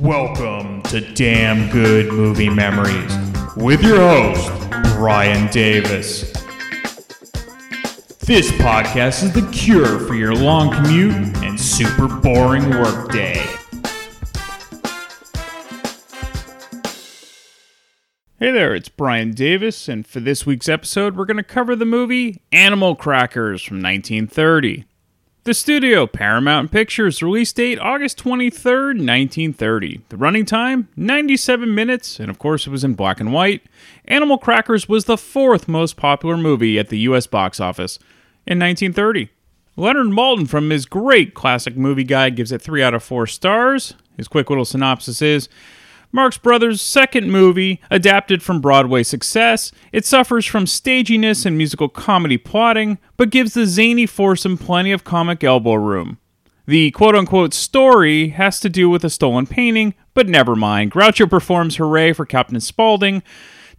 Welcome to Damn Good Movie Memories with your host, Brian Davis. This podcast is the cure for your long commute and super boring workday. Hey there, it's Brian Davis, and for this week's episode, we're going to cover the movie Animal Crackers from 1930. The studio, Paramount Pictures, release date August 23rd, 1930. The running time, 97 minutes, and of course it was in black and white. Animal Crackers was the fourth most popular movie at the US box office in 1930. Leonard Maltin from his great classic movie guide gives it 3 out of 4 stars. His quick little synopsis is Marx Brothers' second movie, adapted from Broadway success, it suffers from staginess and musical comedy plotting, but gives the zany foursome plenty of comic elbow room. The quote unquote story has to do with a stolen painting, but never mind. Groucho performs Hooray for Captain Spaulding.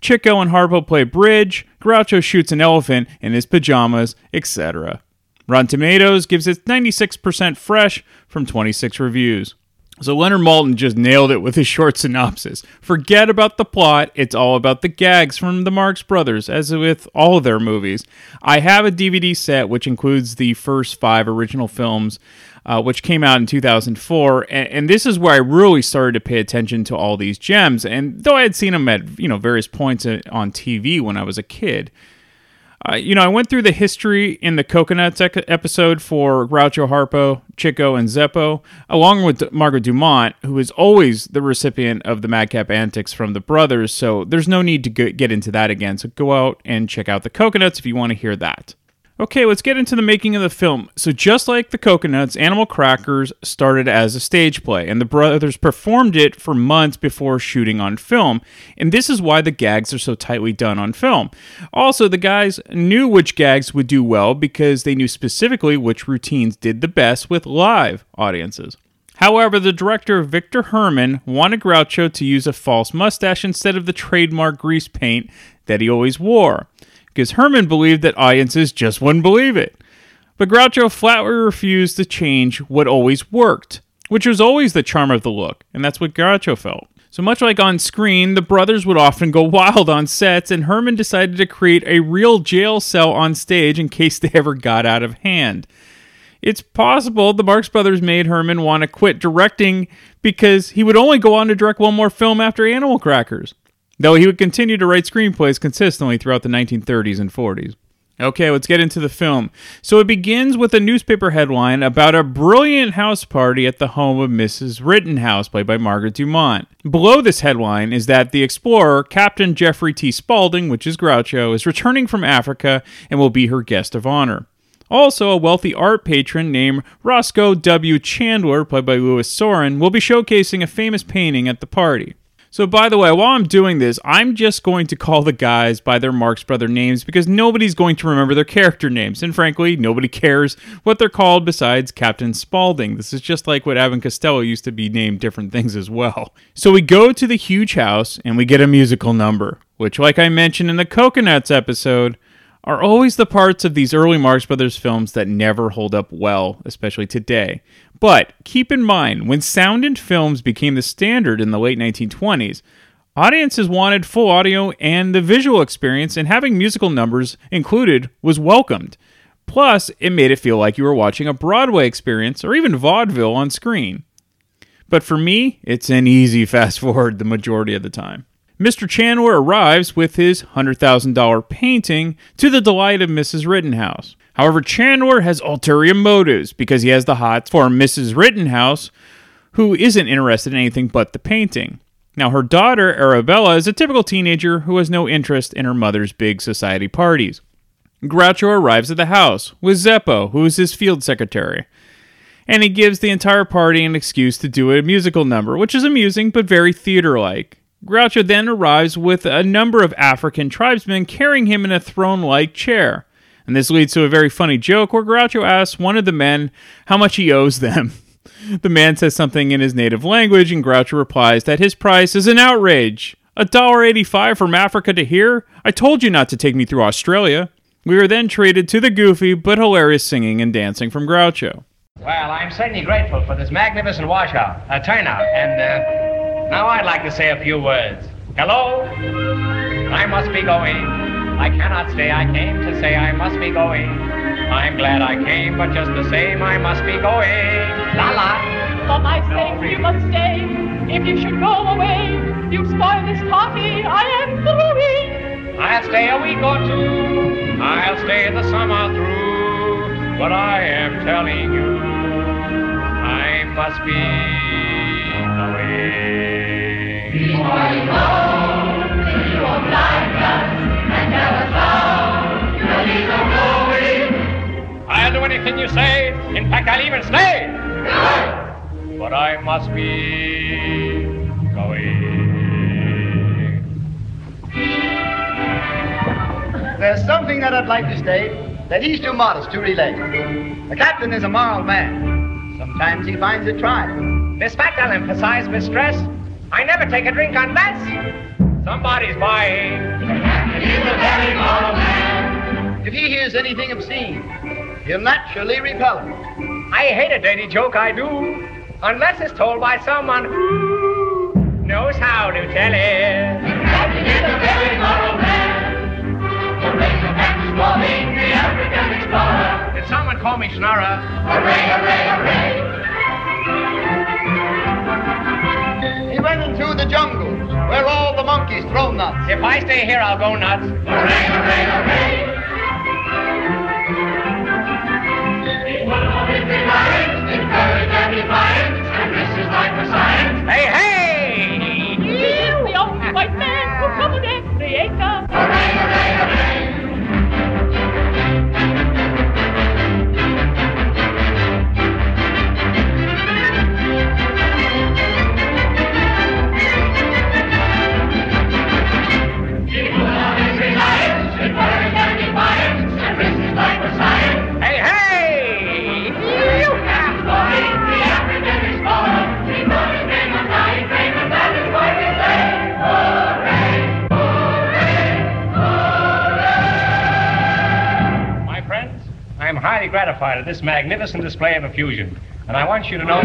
Chico and Harpo play bridge. Groucho shoots an elephant in his pajamas, etc. Rotten Tomatoes gives it 96% fresh from 26 reviews. So Leonard Maltin just nailed it with his short synopsis. Forget about the plot, it's all about the gags from the Marx Brothers, as with all of their movies. I have a DVD set which includes the first five original films, uh, which came out in 2004, and, and this is where I really started to pay attention to all these gems. And though I had seen them at you know various points uh, on TV when I was a kid. You know, I went through the history in the Cocoanuts ec- episode for Groucho Harpo, Chico, and Zeppo, along with Margaret Dumont, who is always the recipient of the madcap antics from the brothers. So there's no need to go- get into that again. So go out and check out the Cocoanuts if you want to hear that. Okay, let's get into the making of the film. So, just like the Cocoanuts, Animal Crackers started as a stage play, and the brothers performed it for months before shooting on film. And this is why the gags are so tightly done on film. Also, the guys knew which gags would do well because they knew specifically which routines did the best with live audiences. However, the director Victor Heerman wanted Groucho to use a false mustache instead of the trademark grease paint that he always wore because Heerman believed that audiences just wouldn't believe it. But Groucho flatly refused to change what always worked, which was always the charm of the look, and that's what Groucho felt. So much like on screen, the brothers would often go wild on sets, and Heerman decided to create a real jail cell on stage in case they ever got out of hand. It's possible the Marx Brothers made Heerman want to quit directing because he would only go on to direct one more film after Animal Crackers though he would continue to write screenplays consistently throughout the 1930s and 40s. Okay, let's get into the film. So it begins with a newspaper headline about a brilliant house party at the home of Mrs. Rittenhouse, played by Margaret Dumont. Below this headline is that the explorer, Captain Jeffrey T. Spaulding, which is Groucho, is returning from Africa and will be her guest of honor. Also, a wealthy art patron named Roscoe W. Chandler, played by Louis Sorin, will be showcasing a famous painting at the party. So, by the way, while I'm doing this, I'm just going to call the guys by their Marx Brother names because nobody's going to remember their character names. And frankly, nobody cares what they're called besides Captain Spaulding. This is just like what Abbott Costello used to be named different things as well. So, we go to the huge house and we get a musical number, which, like I mentioned in the Cocoanuts episode, are always the parts of these early Marx Brothers films that never hold up well, especially today. But keep in mind, when sound in films became the standard in the late 1920s, audiences wanted full audio and the visual experience, and having musical numbers included was welcomed. Plus, it made it feel like you were watching a Broadway experience or even vaudeville on screen. But for me, it's an easy fast forward the majority of the time. Mr. Chandler arrives with his $100,000 painting to the delight of Mrs. Rittenhouse. However, Chandler has ulterior motives because he has the hots for Mrs. Rittenhouse, who isn't interested in anything but the painting. Now, her daughter, Arabella, is a typical teenager who has no interest in her mother's big society parties. Groucho arrives at the house with Zeppo, who is his field secretary, and he gives the entire party an excuse to do a musical number, which is amusing but very theater like. Groucho then arrives with a number of African tribesmen carrying him in a throne like chair. And this leads to a very funny joke where Groucho asks one of the men how much he owes them. The man says something in his native language, and Groucho replies that his price is an outrage. A dollar eighty-five from Africa to here? I told you not to take me through Australia. We are then treated to the goofy but hilarious singing and dancing from Groucho. Well, I'm certainly grateful for this magnificent washout, uh, turnout, and uh, Now I'd like to say a few words. Hello? I must be going. I cannot stay. I came to say I must be going. I'm glad I came, but just the same, I must be going. La la. For my sake, you must stay. If you should go away, you spoil this party. I am through. I'll stay a week or two. I'll stay the summer through. But I am telling you, must be going. Before you go, you won't like us and never found. You'll be so going. I'll do anything you say. In fact, I'll even stay. But I must be going. There's something that I'd like to state that he's too modest to relate. The captain is a moral man. Sometimes he finds it trying. This fact I'll emphasize with stress. I never take a drink unless somebody's buying. He's a very moral man. If he hears anything obscene, he'll naturally repel it. I hate a dirty joke, I do, unless it's told by someone who knows how to tell it. Is a very moral man. The race of Captain Spaulding, the African explorer. Did someone call me Schnorrer? Hooray, hooray, hooray. He went into the jungles where all the monkeys throw nuts. If I stay here, I'll go nuts. Hooray, hooray, hooray. He put on his reliance in courage and defiance, and this is life for science. Hey, hey! You, the only white man who covered every acre. Hooray, hooray, hooray. Gratified at this magnificent display of effusion, and I want you to know.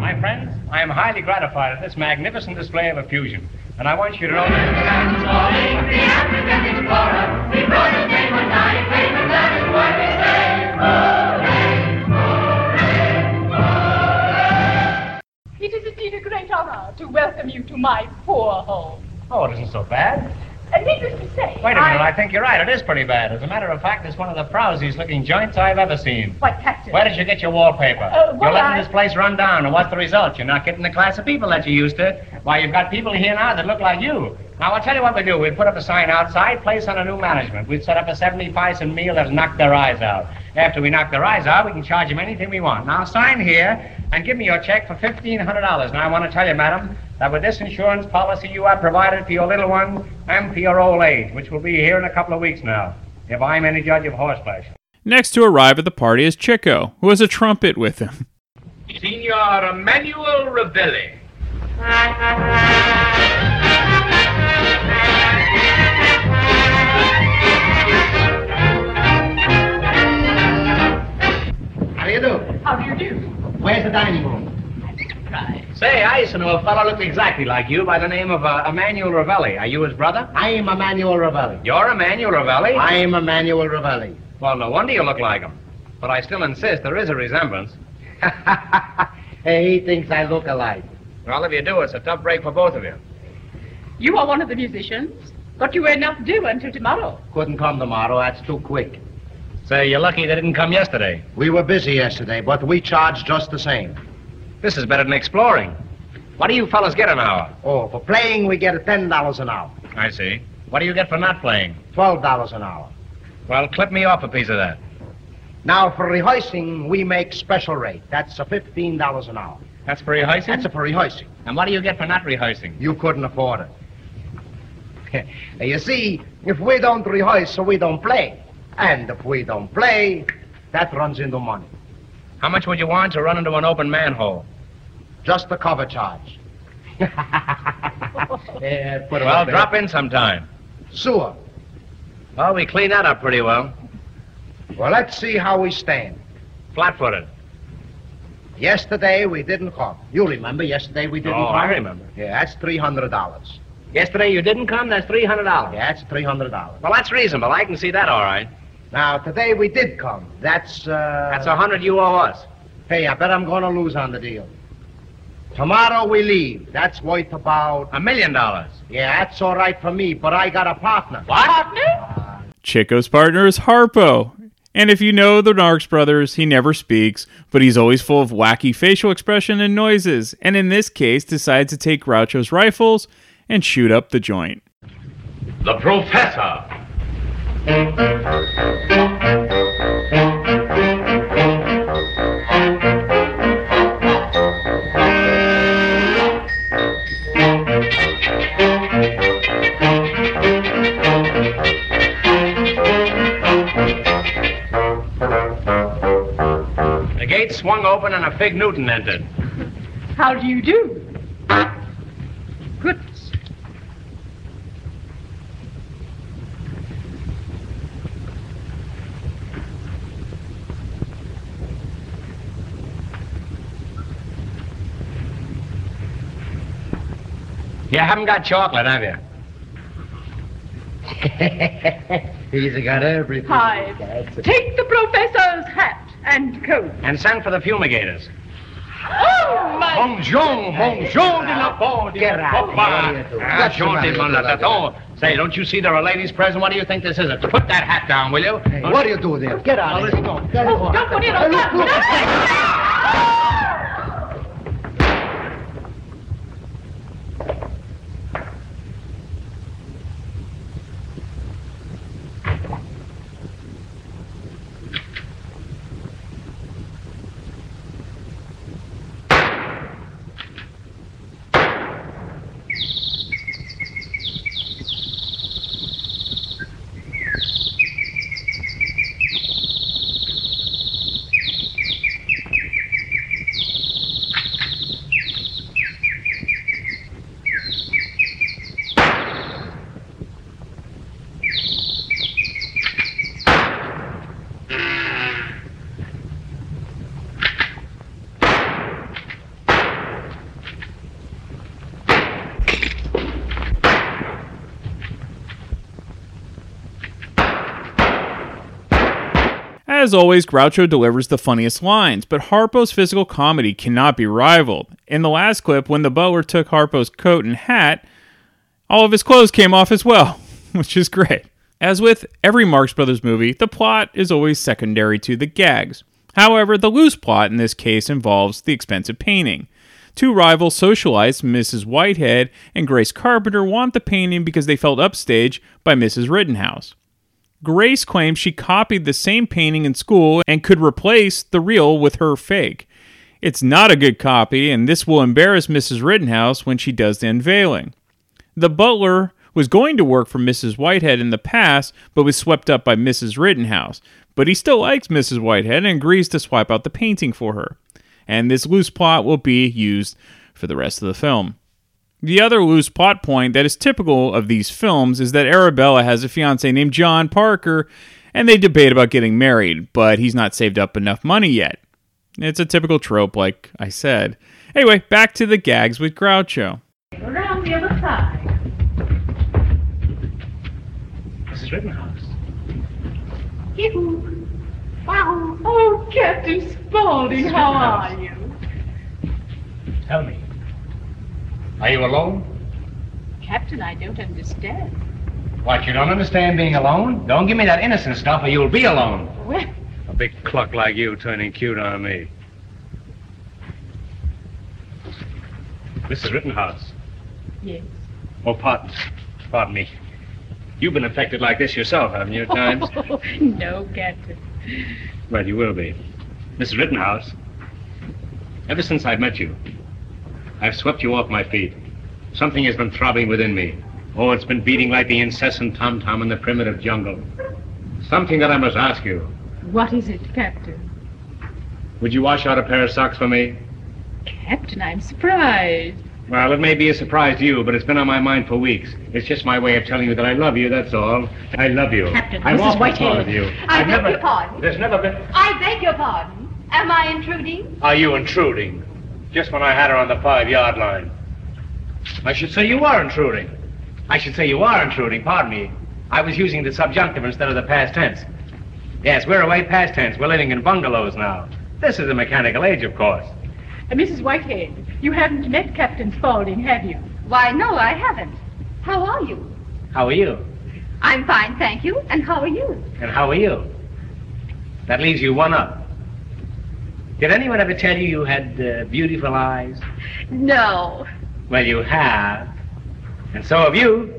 My friends, I am highly gratified at this magnificent display of effusion, and I want you to know. Honor to welcome you to my poor home. Oh, it isn't so bad. And needless to say, Wait a minute, I think you're right. It is pretty bad. As a matter of fact, it's one of the frowsiest looking joints I've ever seen. What, Captain? Where did you get your wallpaper? Uh, well, You're letting I- this place run down, and what's the result? You're not getting the class of people that you used to. Why, you've got people here now that look like you. Now, I'll tell you what we do. We'd put up a sign outside, place on a new management. We'd set up a 70 and meal that'll knock their eyes out. After we knock their eyes out, we can charge them anything we want. Now, sign here and give me your check for $1,500. Now, I want to tell you, madam, that with this insurance policy you have provided for your little one and for your old age, which will be here in a couple of weeks now, if I'm any judge of horseflesh. Next to arrive at the party is Chico, who has a trumpet with him. Signor Emmanuel Ravelli. How do you do? How do you do? Where's the dining room? Right. Say, I used to know a fellow looked exactly like you by the name of uh, Emmanuel Ravelli. Are you his brother? I am Emmanuel Ravelli. You're Emmanuel Ravelli? I am Emmanuel Ravelli. Well, no wonder you look like him. But I still insist there is a resemblance. hey, he thinks I look alike. Well, if you do, it's a tough break for both of you. You are one of the musicians, but you will not do until tomorrow. Couldn't come tomorrow, that's too quick. Say, you're lucky they didn't come yesterday. We were busy yesterday, but we charge just the same. This is better than exploring. What do you fellas get an hour? Oh, for playing, we get ten dollars an hour. I see. What do you get for not playing? Twelve dollars an hour. Well, clip me off a piece of that. Now, for rehearsing, we make special rate. That's a fifteen dollars an hour. That's for rehearsing? That's a for rehearsing. And what do you get for not rehearsing? You couldn't afford it. you see, if we don't rehearse, so we don't play. And if we don't play, that runs into money. How much would you want to run into an open manhole? Just the cover charge. yeah, put Well, drop in sometime. Sewer. Well, we cleaned that up pretty well. Well, let's see how we stand. Flat-footed. Yesterday we didn't come. You remember yesterday we didn't Oh, come? I remember. Yeah, that's three hundred dollars. Yesterday you didn't come, that's $300. Yeah, that's three hundred dollars. Well, that's reasonable. I can see that all right. Now today we did come. That's uh. That's a 100 you owe us. Hey, I bet I'm gonna lose on the deal. Tomorrow we leave. That's worth about. A million dollars. Yeah, that's all right for me, but I got a partner. What? Partner? Chico's partner is Harpo. And if you know the Marx brothers, he never speaks, but he's always full of wacky facial expression and noises, and in this case decides to take Groucho's rifles and shoot up the joint. The Professor. The gate swung open and a Fig Newton entered. How do you do? You haven't got chocolate, have you? He's got everything. Hi. Take the professor's hat and coat. And send for the fumigators. Oh, my... Bonjour, bonjour de la part de Get la out. papa. What are you doing? Ah, What's the gentil, matter mon with you, lataton. Say, don't you see there are ladies present? What do you think this is? Put that hat down, will you? Hey, what do you do there? Get out of here. Oh, don't put it Hey, on look, look. As always, Groucho delivers the funniest lines, but Harpo's physical comedy cannot be rivaled. In the last clip, when the butler took Harpo's coat and hat, all of his clothes came off as well, which is great. As with every Marx Brothers movie, the plot is always secondary to the gags. However, the loose plot in this case involves the expensive painting. Two rival socialites, Mrs. Whitehead and Grace Carpenter, want the painting because they felt upstaged by Mrs. Rittenhouse. Grace claims she copied the same painting in school and could replace the real with her fake. It's not a good copy, and this will embarrass Mrs. Rittenhouse when she does the unveiling. The butler was going to work for Mrs. Whitehead in the past, but was swept up by Mrs. Rittenhouse. But he still likes Mrs. Whitehead and agrees to swipe out the painting for her. And this loose plot will be used for the rest of the film. The other loose plot point that is typical of these films is that Arabella has a fiance named John Parker, and they debate about getting married, but he's not saved up enough money yet. It's a typical trope, like I said. Anyway, back to the gags with Groucho. Around the other side. Mrs. Rittenhouse. You. Wow. Oh, Captain Spaulding, how are you? Tell me. Are you alone? Captain, I don't understand. What, you don't understand being alone? Don't give me that innocent stuff or you'll be alone. Well, A big cluck like you turning cute on me. Mrs. Rittenhouse. yes. Oh, pardon. Pardon me. You've been affected like this yourself, haven't you, at times? Oh, no, Captain. well, you will be. Mrs. Rittenhouse, ever since I've met you, I've swept you off my feet. Something has been throbbing within me. Oh, it's been beating like the incessant tom-tom in the primitive jungle. Something that I must ask you. What is it, Captain? Would you wash out a pair of socks for me? Captain, I'm surprised. Well, it may be a surprise to you, but it's been on my mind for weeks. It's just my way of telling you that I love you, that's all. I love you. Captain, I've Mrs. Whitehead. of you. I I've beg never... your pardon. There's never been... I beg your pardon. Am I intruding? Are you intruding? Just when I had her on the five-yard line. I should say you are intruding. I should say you are intruding, pardon me. I was using the subjunctive instead of the past tense. Yes, we're away past tense. We're living in bungalows now. This is a mechanical age, of course. Uh, Mrs. Whitehead, you haven't met Captain Spaulding, have you? Why, no, I haven't. How are you? How are you? I'm fine, thank you. And how are you? And how are you? That leaves you one up. Did anyone ever tell you you had uh, beautiful eyes? No. Well, you have. And so have you.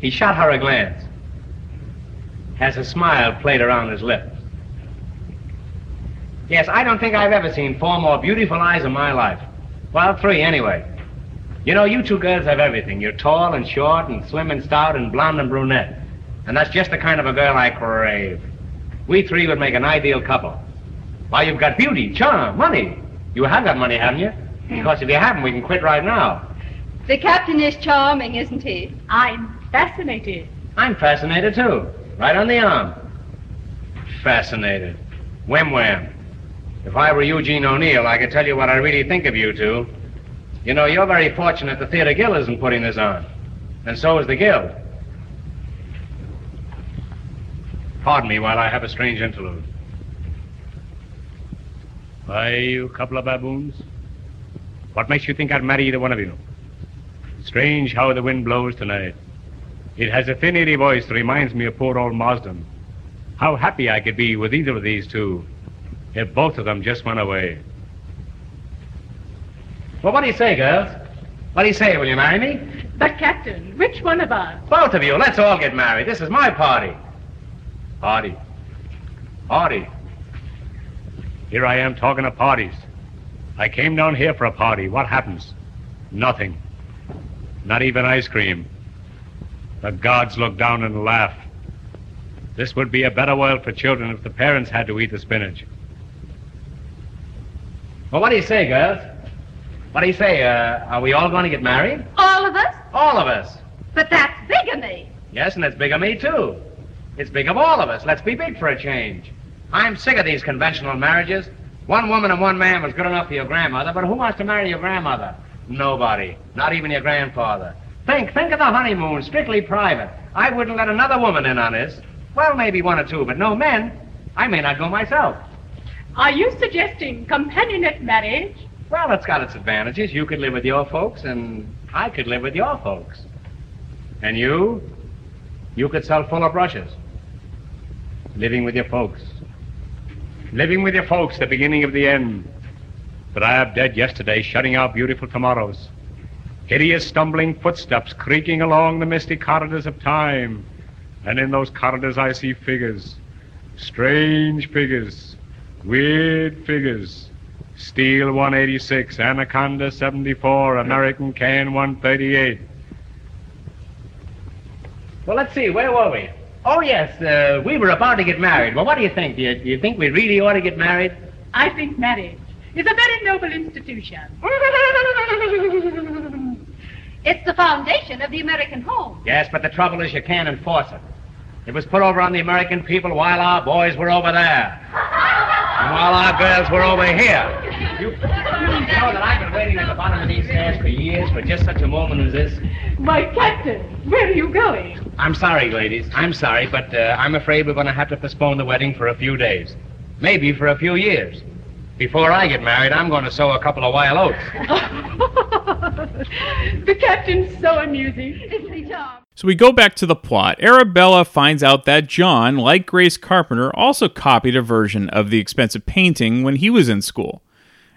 He shot her a glance. Has a smile played around his lips. Yes, I don't think I've ever seen four more beautiful eyes in my life. Well, three anyway. You know, you two girls have everything. You're tall and short and slim and stout and blonde and brunette. And that's just the kind of a girl I crave. We three would make an ideal couple. Why, you've got beauty, charm, money. You have got money, haven't you? Because if you haven't, we can quit right now. The captain is charming, isn't he? I'm fascinated. I'm fascinated too. Right on the arm. Fascinated. Wham wham. If I were Eugene O'Neill, I could tell you what I really think of you two. You know, you're very fortunate the Theater Guild isn't putting this on. And so is the Guild. Pardon me while I have a strange interlude. Why, you couple of baboons? What makes you think I'd marry either one of you? Strange how the wind blows tonight. It has a thin, eerie voice that reminds me of poor old Marsden. How happy I could be with either of these two if both of them just went away. Well, what do you say, girls? What do you say? Will you marry me? But, Captain, which one of us? Both of you. Let's all get married. This is my party. Party. Party. Here I am talking of parties. I came down here for a party. What happens? Nothing. Not even ice cream. The gods look down and laugh. This would be a better world for children if the parents had to eat the spinach. Well, what do you say, girls? What do you say? Uh, are we all going to get married? All of us? All of us. But that's bigamy. Yes, and it's big of me, too. It's big of all of us. Let's be big for a change. I'm sick of these conventional marriages. One woman and one man was good enough for your grandmother, but who wants to marry your grandmother? Nobody. Not even your grandfather. Think, think of the honeymoon, strictly private. I wouldn't let another woman in on this. Well, maybe one or two, but no men. I may not go myself. Are you suggesting companionate marriage? Well, it's got its advantages. You could live with your folks, and I could live with your folks. And you? You could sell fuller brushes. Living with your folks. Living with your folks, the beginning of the end. But I am dead yesterday, shutting out beautiful tomorrows. Hideous stumbling footsteps creaking along the misty corridors of time. And in those corridors I see figures. Strange figures. Weird figures. Steel 186, Anaconda 74, American Can 138. Well, let's see, where were we? Oh, yes, uh, we were about to get married. Well, what do you think? Do you, do you think we really ought to get married? I think marriage is a very noble institution. It's the foundation of the American home. Yes, but the trouble is you can't enforce it. It was put over on the American people while our boys were over there. And while our girls were over here. You, you know that I've been waiting at the bottom of these stairs for years for just such a moment as this. Why, Captain, where are you going? I'm sorry, ladies. I'm sorry, but uh, I'm afraid we're going to have to postpone the wedding for a few days. Maybe for a few years. Before I get married, I'm going to sow a couple of wild oats. the captain's so amusing. Isn't he, Tom? So we go back to the plot. Arabella finds out that John, like Grace Carpenter, also copied a version of the expensive painting when he was in school.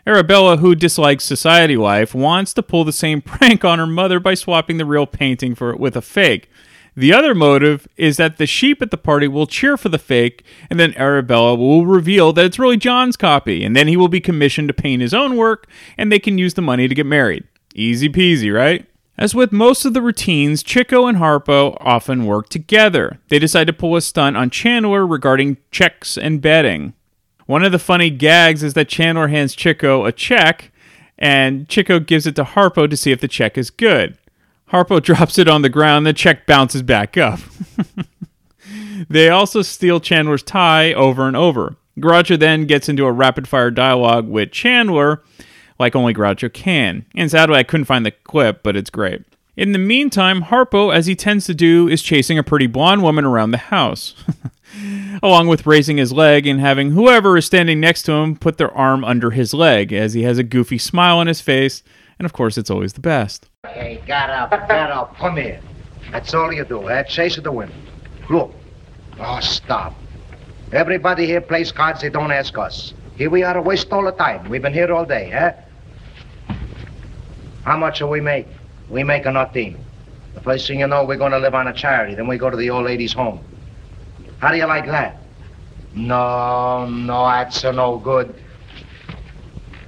Arabella, who dislikes society life, wants to pull the same prank on her mother by swapping the real painting for with a fake. The other motive is that the sheep at the party will cheer for the fake, and then Arabella will reveal that it's really John's copy, and then he will be commissioned to paint his own work, and they can use the money to get married. Easy peasy, right? As with most of the routines, Chico and Harpo often work together. They decide to pull a stunt on Chandler regarding checks and betting. One of the funny gags is that Chandler hands Chico a check, and Chico gives it to Harpo to see if the check is good. Harpo drops it on the ground, the check bounces back up. they also steal Chandler's tie over and over. Groucho then gets into a rapid fire dialogue with Chandler, like only Groucho can. And sadly, I couldn't find the clip, but it's great. In the meantime, Harpo, as he tends to do, is chasing a pretty blonde woman around the house, along with raising his leg and having whoever is standing next to him put their arm under his leg, as he has a goofy smile on his face, and of course, it's always the best. Hey, get up, get up, come here. That's all you do, eh? Chase the women. Look. Oh, stop. Everybody here plays cards, they don't ask us. Here we are to waste all the time. We've been here all day, eh? How much do we make? We make a nothing. The first thing you know, we're going to live on a charity. Then we go to the old lady's home. How do you like that? No, no, that's no good.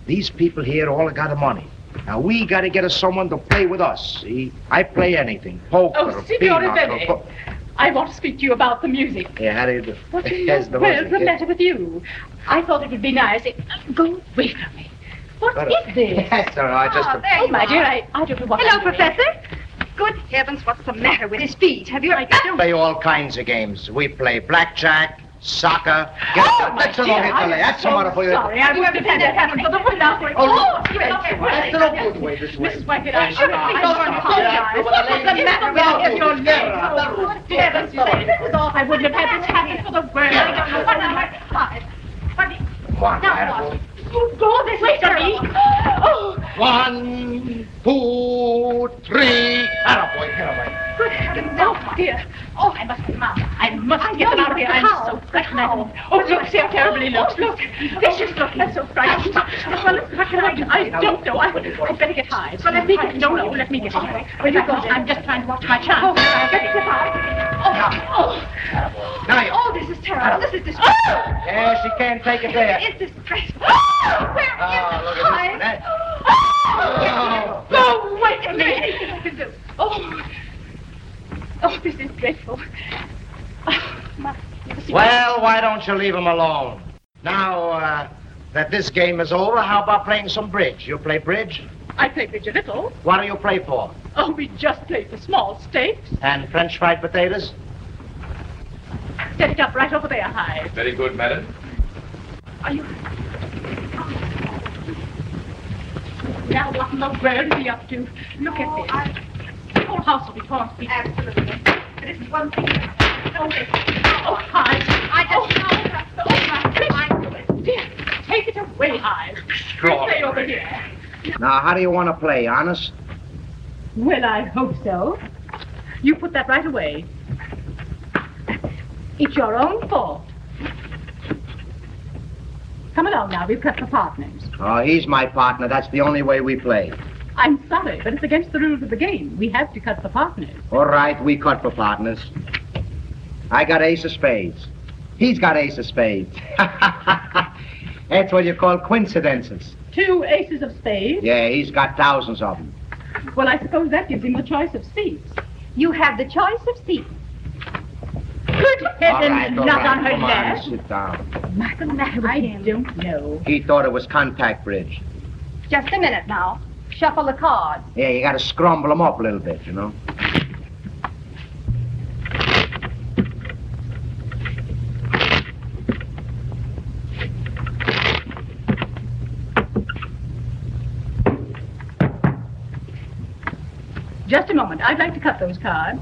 These people here all got the money. Now we got to get us someone to play with us. See, I play anything, poker, Oh, Signore Bene. po- I want to speak to you about the music. Yeah, how do you do? What is Yes, the well, the matter with you? I thought it would be nice if... Go away from me. What What is this? Yes, sir, I just... Oh, there Oh, you my are. dear, I, I don't know what Hello, I'm doing. Professor. Good heavens, what's the matter with his feet? Have you... Oh, I don't... play all kinds of games. We play blackjack, soccer. Get Oh, up. my That's a dear, long I'm delay. That's so a matter for you. sorry. I wouldn't have had that happen for the one now. Oh, look. yes, That's right. no good way this way. Mrs. Wackett, I should have Yeah, go and apologize. What was the matter with you? your leg? Oh, good heavens, this is all. I wouldn't have had this happen for the world. I don't know what I'm Come on, Now what? You go this way to me. Oh, One, two, three. Attaboy, get away. good heavens. Oh, dear. Oh, I must get him out. I must get him out of oh, here. I'm so frightened. Oh, look, see how terribly he looks. Look, this is looking so frightened. Well, what can I do? I don't know. I, would. I'd better get high. But let me get No, no, let me get high. Will you go? I'm just trying to watch my chance. Oh, get the Oh, oh. Now you. Oh, this is terrible. This is distressful. Yeah, she can't take it there. It's distressful. Where is Oh, look at this one. Oh, Go away from me. Anything I can do. Oh, oh, this is dreadful. Oh, my, Well, why don't you leave him alone? Now, uh, that this game is over, how about playing some bridge? You play bridge? I play bridge a little. What do you play for? Oh, we just play for small stakes. And French fried potatoes? Set it up right over there, Hyde. Very good, madam. Are you... Now, what in the world are you up to? Look at this. The whole house will be torn to pieces. Absolutely. But it's one thing. Oh, oh, Hyde. I just oh, know. Oh, my goodness. Dear, take it away, Hyde. Sure. Stay over here. Now, how do you want to play, honest? Well, I hope so. You put that right away. It's your own fault. Come along now, we've cut for partners. Oh, he's my partner. That's the only way we play. I'm sorry, but it's against the rules of the game. We have to cut for partners. All right, we cut for partners. I got ace of spades. He's got ace of spades. That's what you call coincidences. Two aces of spades. Yeah, he's got thousands of them. Well, I suppose that gives him the choice of seats. You have the choice of seats. Good heavens, right, not right, on her come on, lap. sit down. What's the matter with I don't know. He thought it was contact bridge. Just a minute now. Shuffle the cards. Yeah, you got to scramble them up a little bit, you know. Just a moment. I'd like to cut those cards.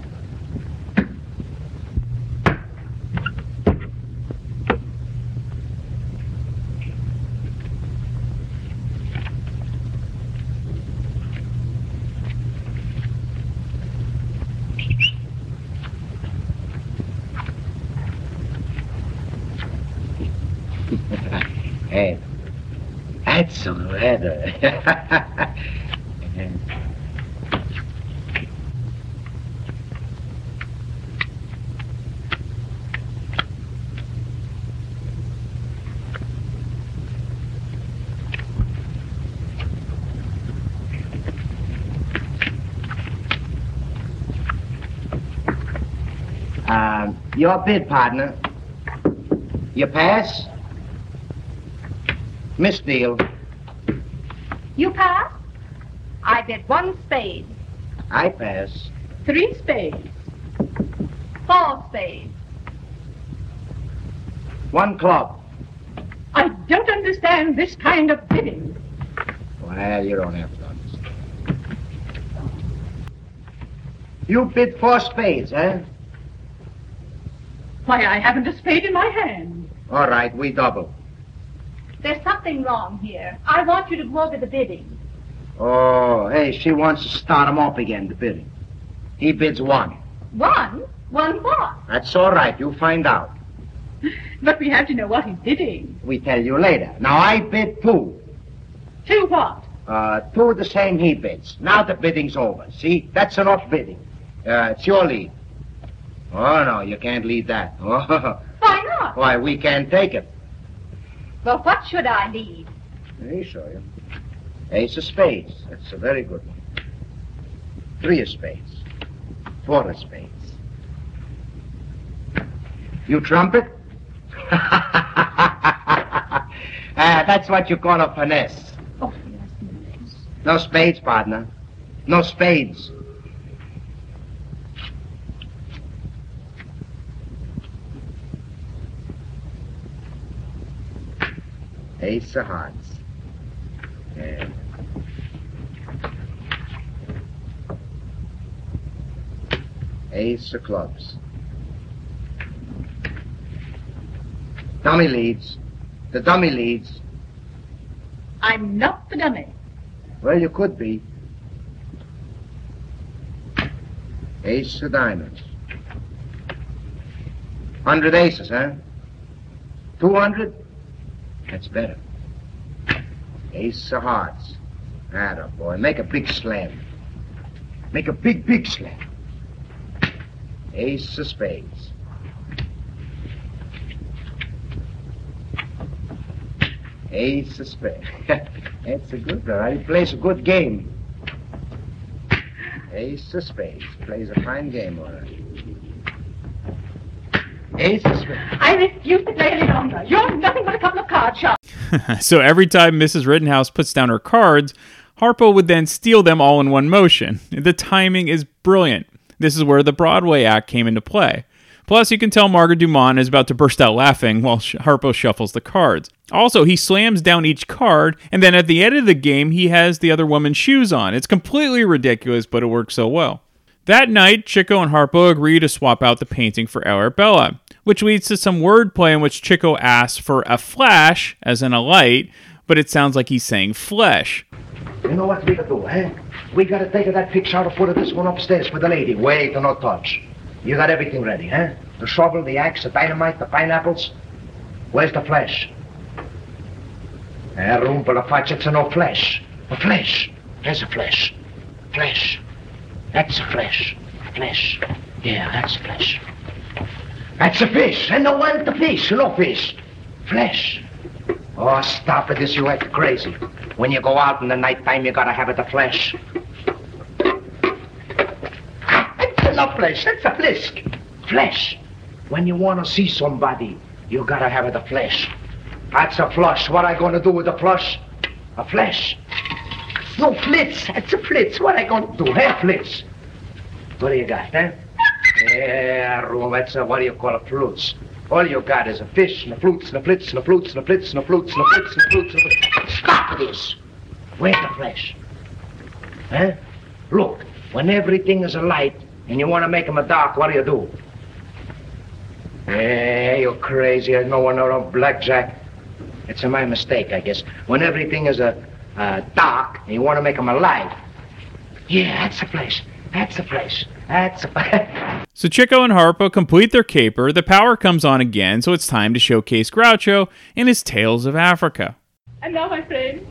Hey, that's a letter. Um, your bid, partner. You pass? Miss Deal. You pass? I bid one spade, I pass. Three spades. four spades. One club. I don't understand this kind of bidding. Well, you don't have to understand. You bid four spades, eh? Why, I haven't a spade in my hand. All right, we double. There's something wrong here. I want you to go over the bidding. Oh, hey, she wants to start him up again, the bidding. He bids one. One? One what? That's all right, you find out. But we have to know what he's bidding. We tell you later. Now, I bid two. Two what? Uh, two the same he bids. Now the bidding's over. See, that's enough bidding. Uh, it's your lead. Oh, no, you can't lead that. Oh, Why not? why, we can't take it. Well, what should I lead? Me show you. Ace of spades. That's a very good one. Three of spades. Four of spades. You trumpet? ah, that's what you call a finesse. Oh, yes, yes. No spades, partner. No spades. Ace of hearts. And Ace of clubs. Dummy leads. The dummy leads. I'm not the dummy. Well, you could be. Ace of diamonds. Hundred aces, huh? Two hundred? That's better. Ace of hearts. Atta boy. Make a big slam. Make a big, big slam. Ace of spades. Ace of spades. That's a good one. He plays a good game. Ace of spades. Plays a fine game, all right. Ace of spades. I refuse to play any longer. You're nothing but a couple of card sharps. so every time Mrs. Rittenhouse puts down her cards, Harpo would then steal them all in one motion. The timing is brilliant. This is where the Broadway act came into play. Plus, you can tell Margaret Dumont is about to burst out laughing while Harpo shuffles the cards. Also, he slams down each card, and then at the end of the game, he has the other woman's shoes on. It's completely ridiculous, but it works so well. That night, Chico and Harpo agree to swap out the painting for Arabella, which leads to some wordplay in which Chico asks for a flash, as in a light, but it sounds like he's saying flesh. You know what we gotta eh? We gotta take that picture out and put this one upstairs for the lady. Wait, no touch. You got everything ready, eh? The shovel, the axe, the dynamite, the pineapples. Where's the flesh? Eh, room for the fudge, it's no flesh. A flesh. There's a flesh. Flesh. That's a flesh. Flesh. Yeah, that's flesh. That's a fish. And no one the fish. No fish. Flesh. Oh, stop it. This you act crazy. When you go out in the nighttime, you gotta have it the flesh. It's not flesh. That's a flesh. Flesh. When you want to see somebody, you gotta have it the flesh. That's a flush. What I gonna do with the flush? A flesh. No flits. That's a flits. What I gonna do? Hey, flits. What do you got, huh? Eh? Yeah, room. That's a, what do you call it? Flutes. All you got is a fish and a flutes and a flits and a flutes and a flits and a flutes and a flits and a flutes and a flutes. Stop this. Where's the flesh? Huh? Look, when everything is a light and you want to make 'em a dark, what do you do? Hey, you're crazy. There's no one around blackjack. It's a my mistake, I guess. When everything is a, uh dark and you want to make 'em a light. Yeah, that's a flesh. That's a flesh. That's a So Chico and Harpo complete their caper, the power comes on again, so it's time to showcase Groucho and his Tales of Africa. And now, my friends,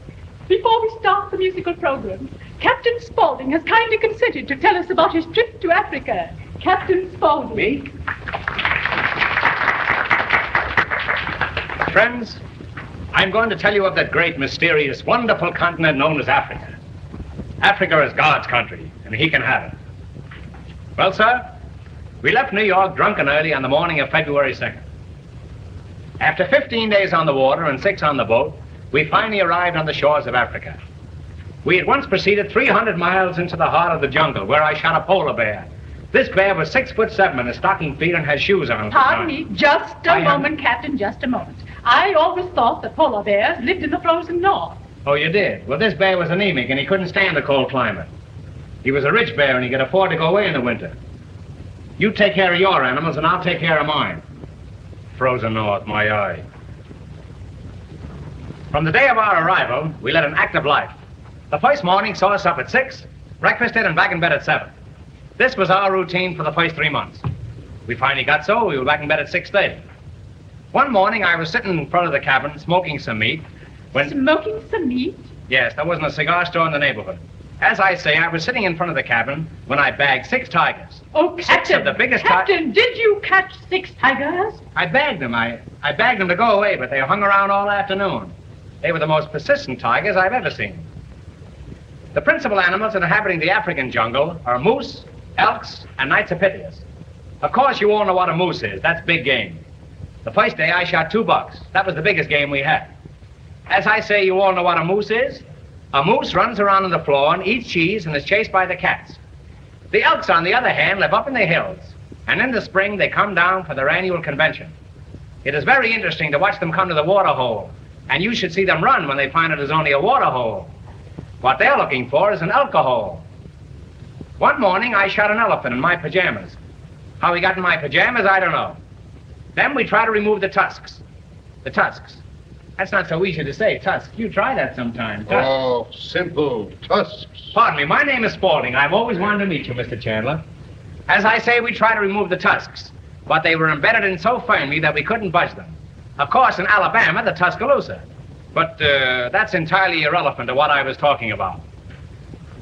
before we start the musical program, Captain Spaulding has kindly consented to tell us about his trip to Africa. Captain Spaulding. Me? Friends, I'm going to tell you of that great, mysterious, wonderful continent known as Africa. Africa is God's country, and He can have it. Well, sir, we left New York drunk and early on the morning of February 2nd. After 15 days on the water and six on the boat, we finally arrived on the shores of Africa. We at once proceeded 300 miles into the heart of the jungle, where I shot a polar bear. This bear was six foot seven in his stocking feet and has shoes on. Pardon me, just a I am- moment, Captain, just a moment. I always thought that polar bears lived in the frozen north. Oh, you did? Well, this bear was anemic and he couldn't stand the cold climate. He was a rich bear and he could afford to go away in the winter. You take care of your animals and I'll take care of mine. Frozen North, my eye. From the day of our arrival, we led an active life. The first morning saw us up at six, breakfasted and back in bed at seven. This was our routine for the first three months. We finally got so we were back in bed at six thirty. One morning I was sitting in front of the cabin smoking some meat when Smoking some meat? Yes, there wasn't a cigar store in the neighborhood. As I say, I was sitting in front of the cabin when I bagged six tigers. Oh, Six Captain, of the biggest Captain, did you catch six tigers? I bagged them. I, I bagged them to go away, but they hung around all afternoon. They were the most persistent tigers I've ever seen. The principal animals inhabiting the African jungle are moose, elks, and Nitropithecus. Of course, you all know what a moose is. That's big game. The first day, I shot two bucks. That was the biggest game we had. As I say, you all know what a moose is. A moose runs around on the floor and eats cheese and is chased by the cats. The elks, on the other hand, live up in the hills, and in the spring they come down for their annual convention. It is very interesting to watch them come to the water hole, and you should see them run when they find it is only a water hole. What they're looking for is an alcohol. One morning I shot an elephant in my pajamas. How he got in my pajamas, I don't know. Then we try to remove the tusks. The tusks. That's not so easy to say, tusks. You try that sometime. Tusks. Oh, simple. Tusks. Pardon me, my name is Spaulding. I've always wanted to meet you, Mr. Chandler. As I say, we try to remove the tusks, but they were embedded in so firmly that we couldn't budge them. Of course, in Alabama, the Tuscaloosa. But uh, that's entirely irrelevant to what I was talking about.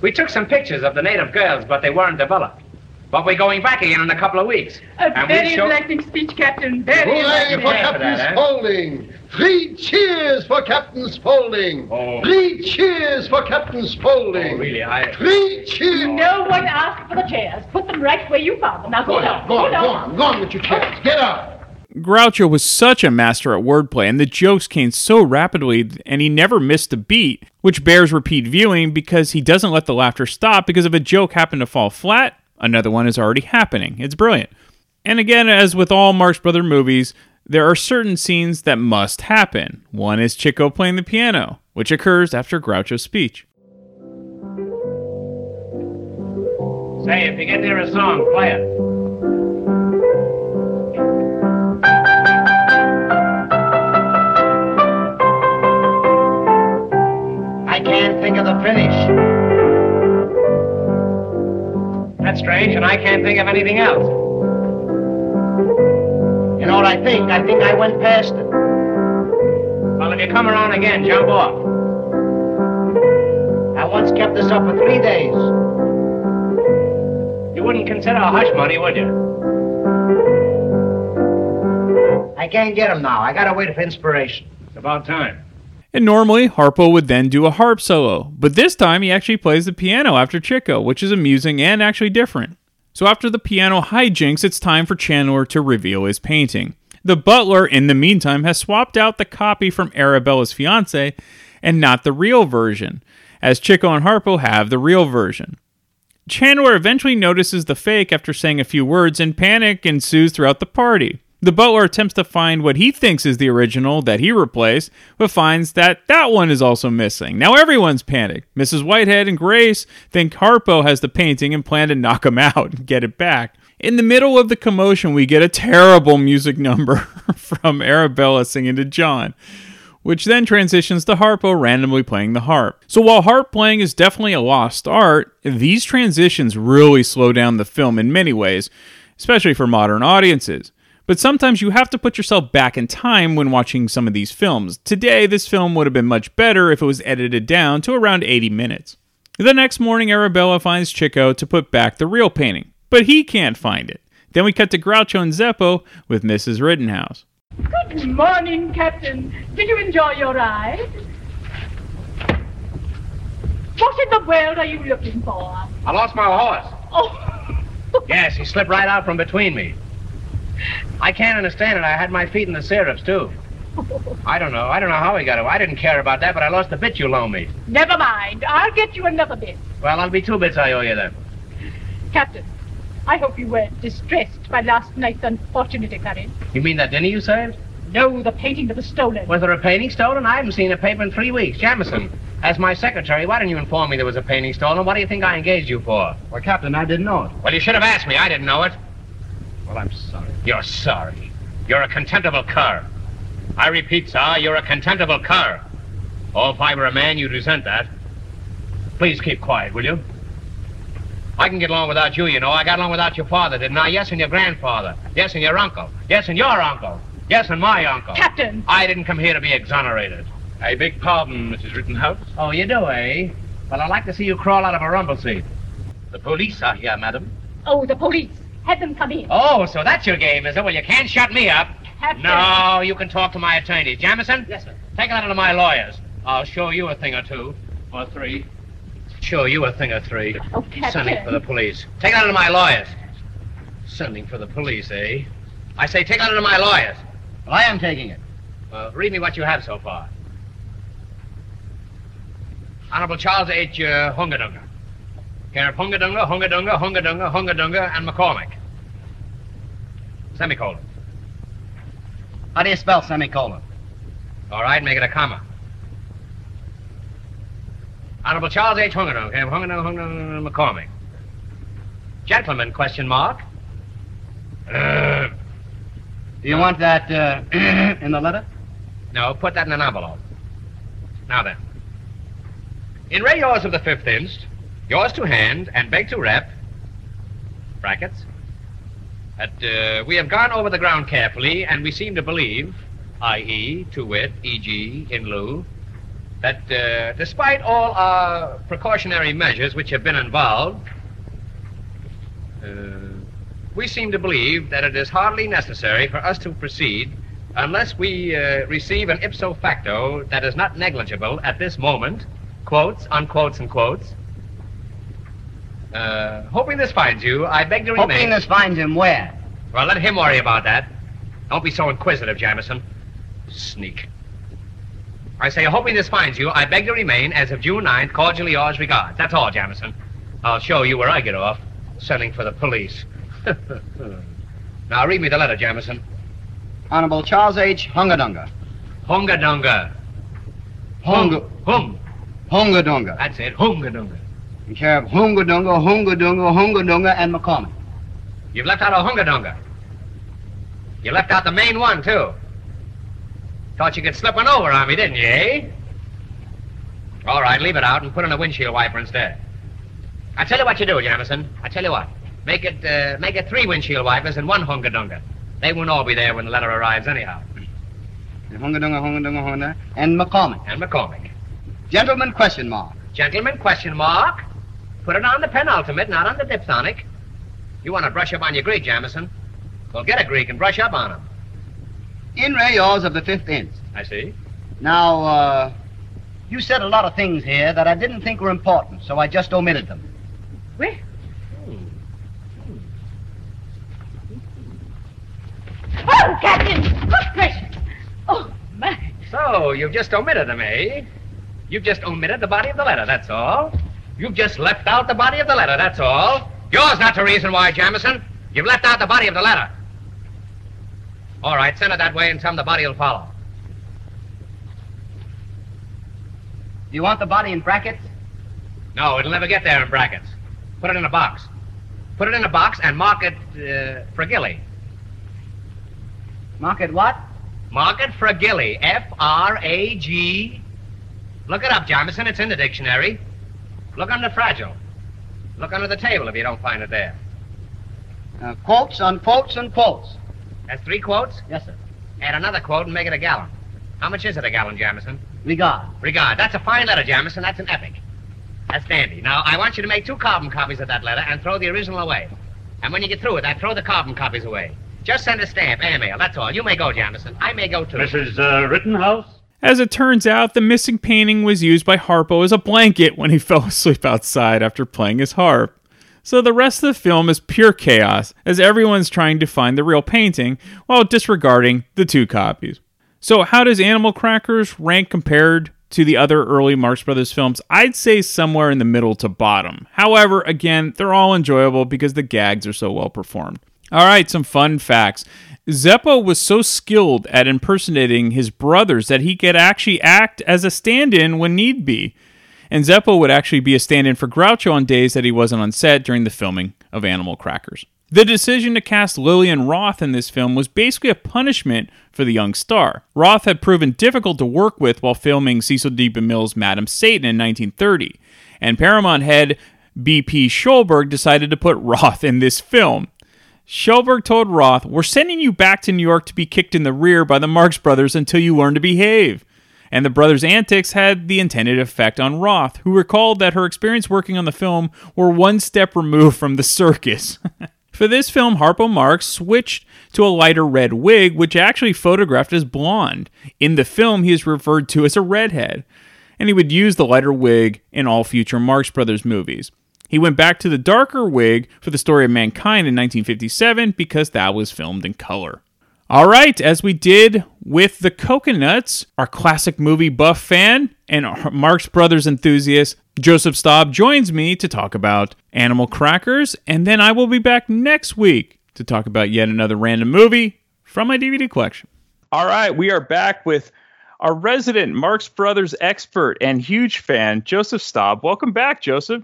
We took some pictures of the native girls, but they weren't developed. But we're going back again in a couple of weeks. A And we very show- enlightening speech, Captain. Very enlightening. for Yeah, for Captain that, eh? Spaulding! Three cheers for Captain Spaulding! Oh. Three cheers for Captain Spaulding! Oh, really, I... Three cheers! No one asked for the chairs. Put them right where you found them. Now Go go on, down. go on, go on, go on with your chairs. Get up! Groucho was such a master at wordplay, and the jokes came so rapidly, and he never missed a beat, which bears repeat viewing because he doesn't let the laughter stop because if a joke happened to fall flat, another one is already happening. It's brilliant. And again, as with all Marx Brother movies, there are certain scenes that must happen. One is Chico playing the piano, which occurs after Groucho's speech. Say, if you get near a song, play it. I can't think of the finish. That's strange, and I can't think of anything else. You know what I think? I think I went past it. Well, if you come around again, jump off. I once kept this up for three days. You wouldn't consider a hush money, would you? I can't get him now. I gotta wait for inspiration. It's about time. And normally, Harpo would then do a harp solo, but this time he actually plays the piano after Chico, which is amusing and actually different. So after the piano hijinks, it's time for Chandler to reveal his painting. The butler, in the meantime, has swapped out the copy from Arabella's fiance and not the real version, as Chico and Harpo have the real version. Chandler eventually notices the fake after saying a few words, and panic ensues throughout the party. The butler attempts to find what he thinks is the original that he replaced, but finds that that one is also missing. Now everyone's panicked. Mrs. Whitehead and Grace think Harpo has the painting and plan to knock him out and get it back. In the middle of the commotion, we get a terrible music number from Arabella singing to John which then transitions to Harpo randomly playing the harp. So while harp playing is definitely a lost art, these transitions really slow down the film in many ways, especially for modern audiences. But sometimes you have to put yourself back in time when watching some of these films. Today, this film would have been much better if it was edited down to around 80 minutes. The next morning, Arabella finds Chico to put back the real painting, but he can't find it. Then we cut to Groucho and Zeppo with Mrs. Rittenhouse. Good morning, Captain. Did you enjoy your ride? What in the world are you looking for? I lost my horse. Oh, Yes, he slipped right out from between me. I can't understand it. I had my feet in the stirrups, too. I don't know. I don't know how he got away. I didn't care about that, but I lost the bit you loaned me. Never mind. I'll get you another bit. Well, I'll be two bits I owe you then. Captain, I hope you weren't distressed by last night's unfortunate occurrence. You mean that dinner you saved? No, the painting that was stolen. Was there a painting stolen? I haven't seen a paper in three weeks. Jamison, as my secretary, why didn't you inform me there was a painting stolen? What do you think I engaged you for? Well, Captain, I didn't know it. Well, you should have asked me. I didn't know it. Well, I'm sorry. You're sorry. You're a contemptible cur. I repeat, sir, you're a contemptible cur. Oh, if I were a man, you'd resent that. Please keep quiet, will you? I can get along without you, you know. I got along without your father, didn't I? Yes, and your grandfather. Yes, and your uncle. Yes, and your uncle. Yes, and my uncle. Captain! I didn't come here to be exonerated. I beg pardon, Mrs. Rittenhouse. Oh, you do, eh? Well, I'd like to see you crawl out of a rumble seat. The police are here, madam. Oh, the police. Have them come in. Oh, so that's your game, is it? Well, you can't shut me up. Captain. No, you can talk to my attorneys. Jamison? Yes, sir. Take a letter to my lawyers. I'll show you a thing or two. Or three. Show you a thing or three. Oh, Captain. Sending for the police. Take a letter to my lawyers. Sending for the police, eh? I say take a letter to my lawyers. Well, I am taking it. Well, read me what you have so far. Honorable Charles H. Uh, Hungadunga. Care of Hungadunga, Hungadunga, Hungadunga, Hungadunga, and McCormick. Semicolon. How do you spell semicolon? All right, make it a comma. Honorable Charles H. Hungadunga, care of Hungadunga, Hungadunga, and McCormick. Gentlemen, question mark. Uh, Do you want that uh, in the letter? No, put that in an envelope. Now then. In re yours of the 5th inst, yours to hand and beg to rep, brackets, that uh, we have gone over the ground carefully and we seem to believe, i.e., to wit, e.g., in lieu, that uh, despite all our precautionary measures which have been involved, uh, we seem to believe that it is hardly necessary for us to proceed unless we uh, receive an ipso facto that is not negligible at this moment, quotes, unquotes, and quotes. Uh, hoping this finds you, I beg to remain. Hoping this finds him where? Well, let him worry about that. Don't be so inquisitive, Jamison. Sneak. I say, hoping this finds you, I beg to remain, as of June 9th, cordially yours regards. That's all, Jamison. I'll show you where I get off. Sending for the police. now, read me the letter, Jamison. Honorable Charles H. Hungadunga. Hungadunga. Hunga, Hung. Hungadunga. That's it. Hungadunga. In care of Hungadunga, Hungadunga, Hungadunga, and McCormick. You've left out a Hungadunga. You left out the main one, too. Thought you could slip one over on me, didn't you, eh? All right, leave it out and put in a windshield wiper instead. I tell you what you do, Jamison. I tell you what. Make it, uh, make it three windshield wipers and one Hungadunga. They won't all be there when the letter arrives, anyhow. Hungadunga, Hungadunga, Hungadunga, and McCormick. And McCormick. Gentlemen, question mark. Gentlemen, question mark. Put it on the penultimate, not on the diphthonic. You want to brush up on your Greek, Jamison? Well, get a Greek and brush up on him. In re yours of the 5th inst. I see. Now, uh, you said a lot of things here that I didn't think were important, so I just omitted them. Well, Oh, Captain! Good gracious! Oh, my. So, you've just omitted them, eh? You've just omitted the body of the letter, that's all. You've just left out the body of the letter, that's all. Yours not the reason why, Jamison. You've left out the body of the letter. All right, send it that way and some the body will follow. Do you want the body in brackets? No, it'll never get there in brackets. Put it in a box. Put it in a box and mark it uh, Fragilli. Mark it what? Mark it Fragilli. F R A G. Look it up, Jamison. It's in the dictionary. Look under fragile. Look under the table if you don't find it there. Uh, quotes on quotes and quotes. That's three quotes. Yes, sir. Add another quote and make it a gallon. How much is it a gallon, Jamison? Regard. Regard. That's a fine letter, Jamison. That's an epic. That's dandy. Now, I want you to make two carbon copies of that letter and throw the original away. And when you get through with that, throw the carbon copies away. Just send a stamp, airmail. That's all. You may go, Jamison. I may go too. Mrs. Uh, Rittenhouse? As it turns out, the missing painting was used by Harpo as a blanket when he fell asleep outside after playing his harp. So the rest of the film is pure chaos as everyone's trying to find the real painting while disregarding the two copies. So, how does Animal Crackers rank compared to the other early Marx Brothers films? I'd say somewhere in the middle to bottom. However, again, they're all enjoyable because the gags are so well performed. All right, some fun facts. Zeppo was so skilled at impersonating his brothers that he could actually act as a stand in when need be. And Zeppo would actually be a stand in for Groucho on days that he wasn't on set during the filming of Animal Crackers. The decision to cast Lillian Roth in this film was basically a punishment for the young star. Roth had proven difficult to work with while filming Cecil B. DeMille's Madame Satan in 1930, and Paramount head B.P. Schulberg decided to put Roth in this film. Schulberg told Roth, We're sending you back to New York to be kicked in the rear by the Marx Brothers until you learn to behave. And the brothers' antics had the intended effect on Roth, who recalled that her experience working on the film were one step removed from the circus. For this film, Harpo Marx switched to a lighter red wig, which actually photographed as blonde. In the film, he is referred to as a redhead, and he would use the lighter wig in all future Marx Brothers movies. He went back to the darker wig for the story of mankind in 1957 because that was filmed in color. All right, as we did with the Cocoanuts, our classic movie buff fan and Marx Brothers enthusiast, Joseph Staub joins me to talk about Animal Crackers, and then I will be back next week to talk about yet another random movie from my DVD collection. All right, we are back with our resident Marx Brothers expert and huge fan, Joseph Staub. Welcome back, Joseph.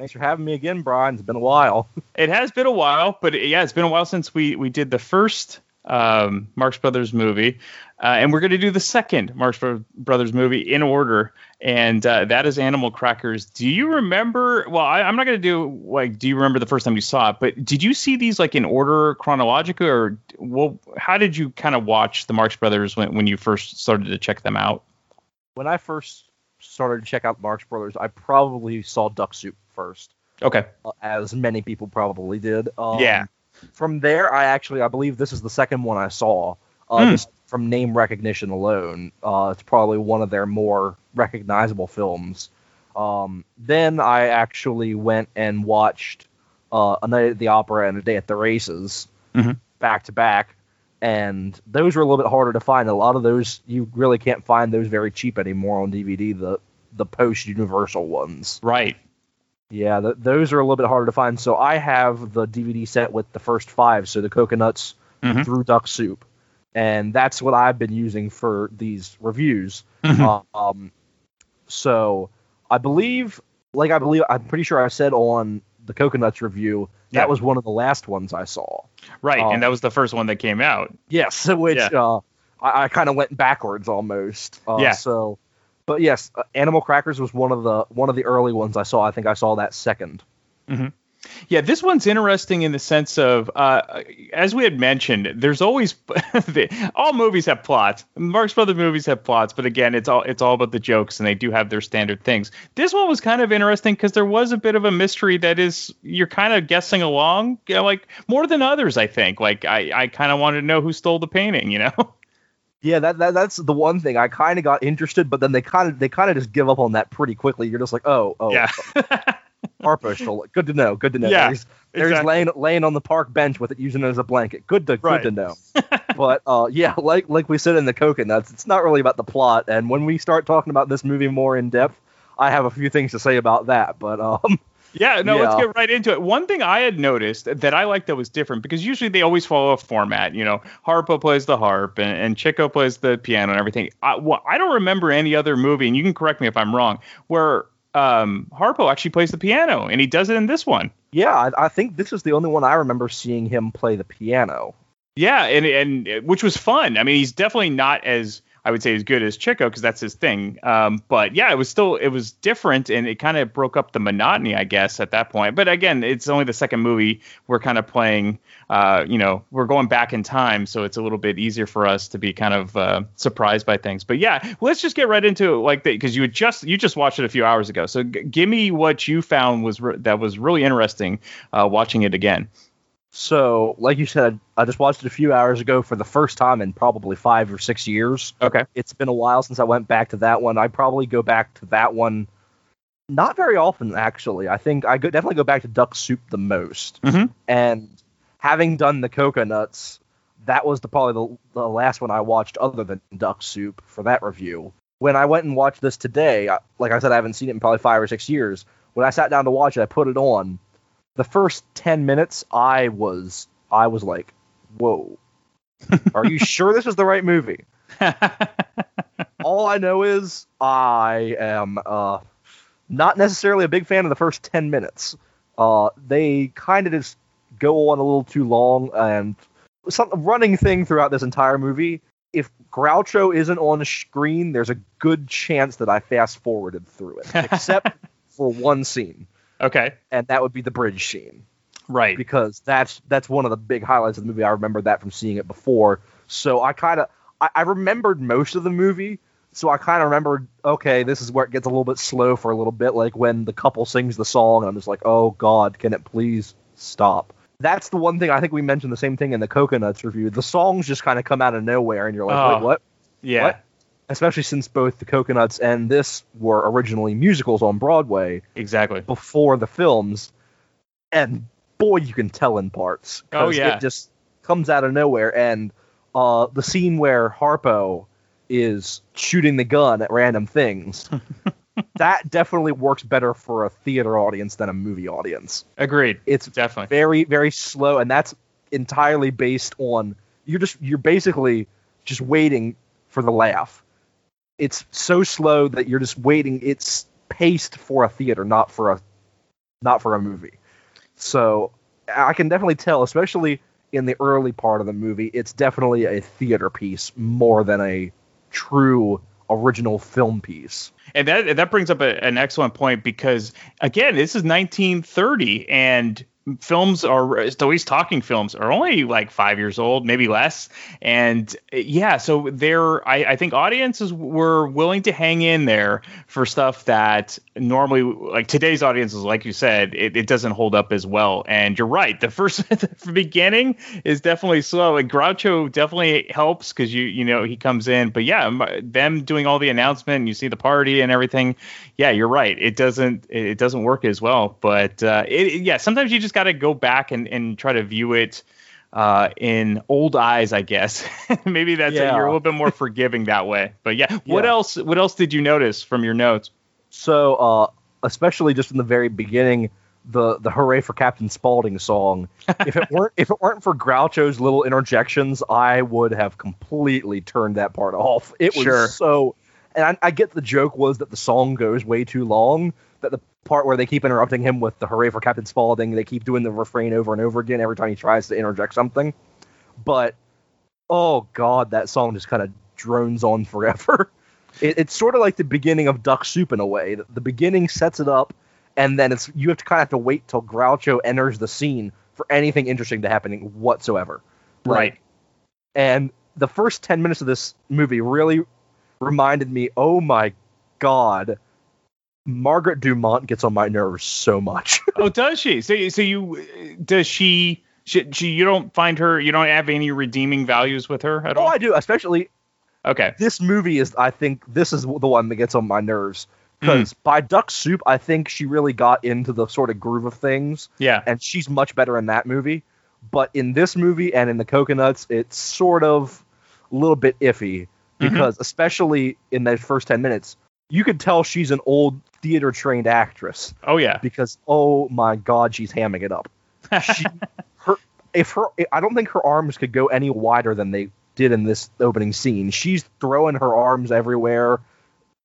Thanks for having me again, Brian. It's been a while. It has been a while, but yeah, it's been a while since we we did the first um, Marx Brothers movie, uh, and we're going to do the second Marx Brothers movie in order, and uh, that is Animal Crackers. Do you remember? Well, I, am not going to do like, do you remember the first time you saw it? But did you see these like in order chronologically, or well, how did you kind of watch the Marx Brothers when when you first started to check them out? When I first started to check out Marx Brothers, I probably saw Duck Soup first. Okay. Uh, as many people probably did. Um, yeah. From there, I actually I believe this is the second one I saw. Uh, Hmm. Just from name recognition alone, uh, it's probably one of their more recognizable films. Um, then I actually went and watched uh, A Night at the Opera and A Day at the Races Mhm. back to back, and those were a little bit harder to find. A lot of those you really can't find those very cheap anymore on DVD. The the post Universal ones. Right. Yeah, th- those are a little bit harder to find. So I have the DVD set with the first five, so the Cocoanuts Mhm. through duck soup, and that's what I've been using for these reviews. Mhm. Um, so I believe, like I believe, I'm pretty sure I said on the Cocoanuts review that Yeah. was one of the last ones I saw. Right, Um, and that was the first one that came out. Yes, which Yeah. uh, I, I kind of went backwards almost. Uh, Yeah. So, but yes, uh, Animal Crackers was one of the one of the early ones I saw. I think I saw that second. Yeah, this one's interesting in the sense of, uh, as we had mentioned, there's always all movies have plots. Marx Brothers movies have plots, but again, it's all it's all about the jokes, and they do have their standard things. This one was kind of interesting because there was a bit of a mystery that is you're kind of guessing along, you know, like more than others. I think, like I I kind of wanted to know who stole the painting, you know. Yeah, that, that that's the one thing I kind of got interested, but then they kind of they kind of just give up on that pretty quickly. You're just like, oh, oh, Yeah. Harpo stole it. Good to know. Good to know. Yeah, there's there's exactly. laying laying on the park bench with it using it as a blanket. Good to Right. good to know. but uh, yeah, like like we said in the Cocoanuts, it's not really about the plot. And when we start talking about this movie more in depth, I have a few things to say about that. But um, Yeah, no, let's get right into it. One thing I had noticed that I liked that was different because usually they always follow a format. You know, Harpo plays the harp and, and Chico plays the piano and everything. I, well, I don't remember any other movie, and you can correct me if I'm wrong, where um, Harpo actually plays the piano, and he does it in this one. yeah, I, I think this is the only one I remember seeing him play the piano. Yeah, and and which was fun. I mean, he's definitely not as I would say as good as Chico because that's his thing. Um, but yeah, it was still it was different, and it kind of broke up the monotony, I guess, at that point. But again, it's only the second movie. We're kind of playing, uh, you know, we're going back in time, so it's a little bit easier for us to be kind of uh, surprised by things. But yeah, let's just get right into it, like that, because you had just you just watched it a few hours ago. So g- give me what you found was re- that was really interesting uh, watching it again. So, like you said, I just watched it a few hours ago for the first time in probably five or six years. Okay. It's been a while since I went back to that one. I probably go back to that one not very often, actually. I think I go, definitely go back to Duck Soup the most. Mhm. And having done the Cocoanuts, that was the probably the, the last one I watched other than Duck Soup for that review. When I went and watched this today, I, like I said, I haven't seen it in probably five or six years. When I sat down to watch it, I put it on. The first ten minutes, I was I was like, "Whoa, are you sure this is the right movie?" All I know is I am uh, not necessarily a big fan of the first ten minutes. Uh, they kind of just go on a little too long, and some running thing throughout this entire movie. If Groucho isn't on the screen, there's a good chance that I fast forwarded through it, except for one scene, Okay. and that would be the bridge scene Right. because that's that's one of the big highlights of the movie. I remember that from seeing it before, so I kind of I, I remembered most of the movie. So I kind of remembered, okay, this is where it gets a little bit slow for a little bit, like when the couple sings the song, and I'm just like, oh god, can it please stop? That's the one thing I think we mentioned the same thing in the Cocoanuts review. The songs just kind of come out of nowhere, and you're like, Oh. wait, what? Yeah. What? Especially since both the Cocoanuts and this were originally musicals on Broadway Exactly. before the films, and boy, you can tell in parts. Oh, yeah. it just comes out of nowhere. And uh, the scene where Harpo is shooting the gun at random things, that definitely works better for a theater audience than a movie audience. Agreed. It's Definitely. very, very slow, and that's entirely based on you're just you're basically just waiting for the laugh. It's so slow that you're just waiting. It's paced for a theater, not for a not for a movie. So I can definitely tell, especially in the early part of the movie, it's definitely a theater piece more than a true original film piece. And that that brings up a, an excellent point because again, this is 1930 and films are at least talking films are only like five years old, maybe less. And yeah, so there, I, I think audiences were willing to hang in there for stuff that normally, like today's audiences, like you said, it, it doesn't hold up as well. And you're right, the first the beginning is definitely slow, and Groucho definitely helps because you you know he comes in. But yeah, them doing all the announcement, and you see the party and everything. Yeah, you're right. It doesn't it doesn't work as well. But uh, it, yeah, sometimes you just got to go back and, and try to view it uh, in old eyes, I guess. Maybe that's Yeah. you're a little bit more forgiving that way. But yeah, what Yeah. else? What else did you notice from your notes? So, uh, especially just in the very beginning, the the "Hooray for Captain Spaulding" song. if it weren't if it weren't for Groucho's little interjections, I would have completely turned that part off. It was Sure. so. And I, I get the joke was that the song goes way too long. That the part where they keep interrupting him with the "Hooray for Captain Spaulding," they keep doing the refrain over and over again every time he tries to interject something. But oh god, that song just kind of drones on forever. It, it's sort of like the beginning of Duck Soup in a way. The, the beginning sets it up, and then it's you have to kind of have to wait till Groucho enters the scene for anything interesting to happen whatsoever. Right. And the first ten minutes of this movie really reminded me, oh my god, Margaret Dumont gets on my nerves so much. oh, does she? So, so you does she? She, she, you don't find her. You don't have any redeeming values with her at oh, all. I do, especially Okay. this movie is I think this is the one that gets on my nerves hmm. because by Duck Soup I think she really got into the sort of groove of things Yeah. and she's much better in that movie but in this movie and in the Cocoanuts it's sort of a little bit iffy mm-hmm. because especially in those first 10 minutes you could tell she's an old theater trained actress Oh yeah. because oh my god she's hamming it up she, her if her I don't think her arms could go any wider than they did in this opening scene. She's throwing her arms everywhere,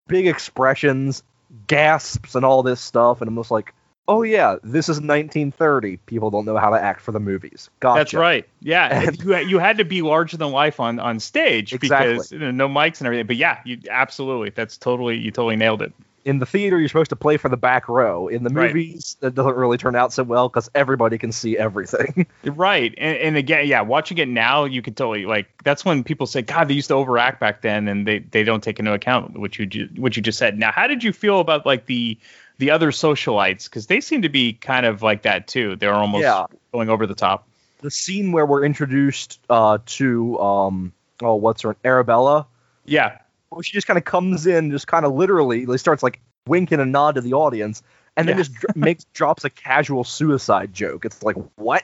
big expressions, gasps, and all this stuff, and I'm just like, oh yeah, this is 1930. People don't know how to act for the movies. Gotcha. That's right. Yeah, you, you had to be larger than life on on stage because Exactly. you know, no mics and everything. But yeah, you absolutely. That's totally. You totally nailed it. In the theater, you're supposed to play for the back row. In the Right. movies, that doesn't really turn out so well because everybody can see everything. Right. And, and again, yeah, watching it now, you could totally like. That's when people say, "God, they used to overact back then," and they they don't take into account what you what you just said. Now, how did you feel about like the the other socialites? Because they seem to be kind of like that too. They're almost Yeah. going over the top. the scene where we're introduced uh, to um, oh, what's her name? Arabella? Yeah. Well, she just kind of comes in, just kind of literally, like, starts like winking a nod to the audience, and then Yeah. just dr- makes drops a casual suicide joke. It's like, what?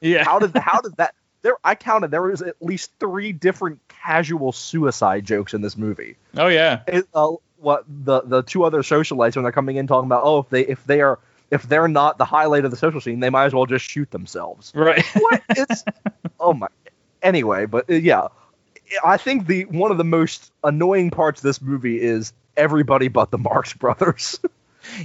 Yeah. how did how did that there I counted there was at least three different casual suicide jokes in this movie. Oh yeah. It, uh, what the the two other socialites when they're coming in talking about oh if they if they are if they're not the highlight of the social scene they might as well just shoot themselves. Right. What it's oh my anyway, but uh, yeah, I think the one of the most annoying parts of this movie is everybody but the Marx Brothers.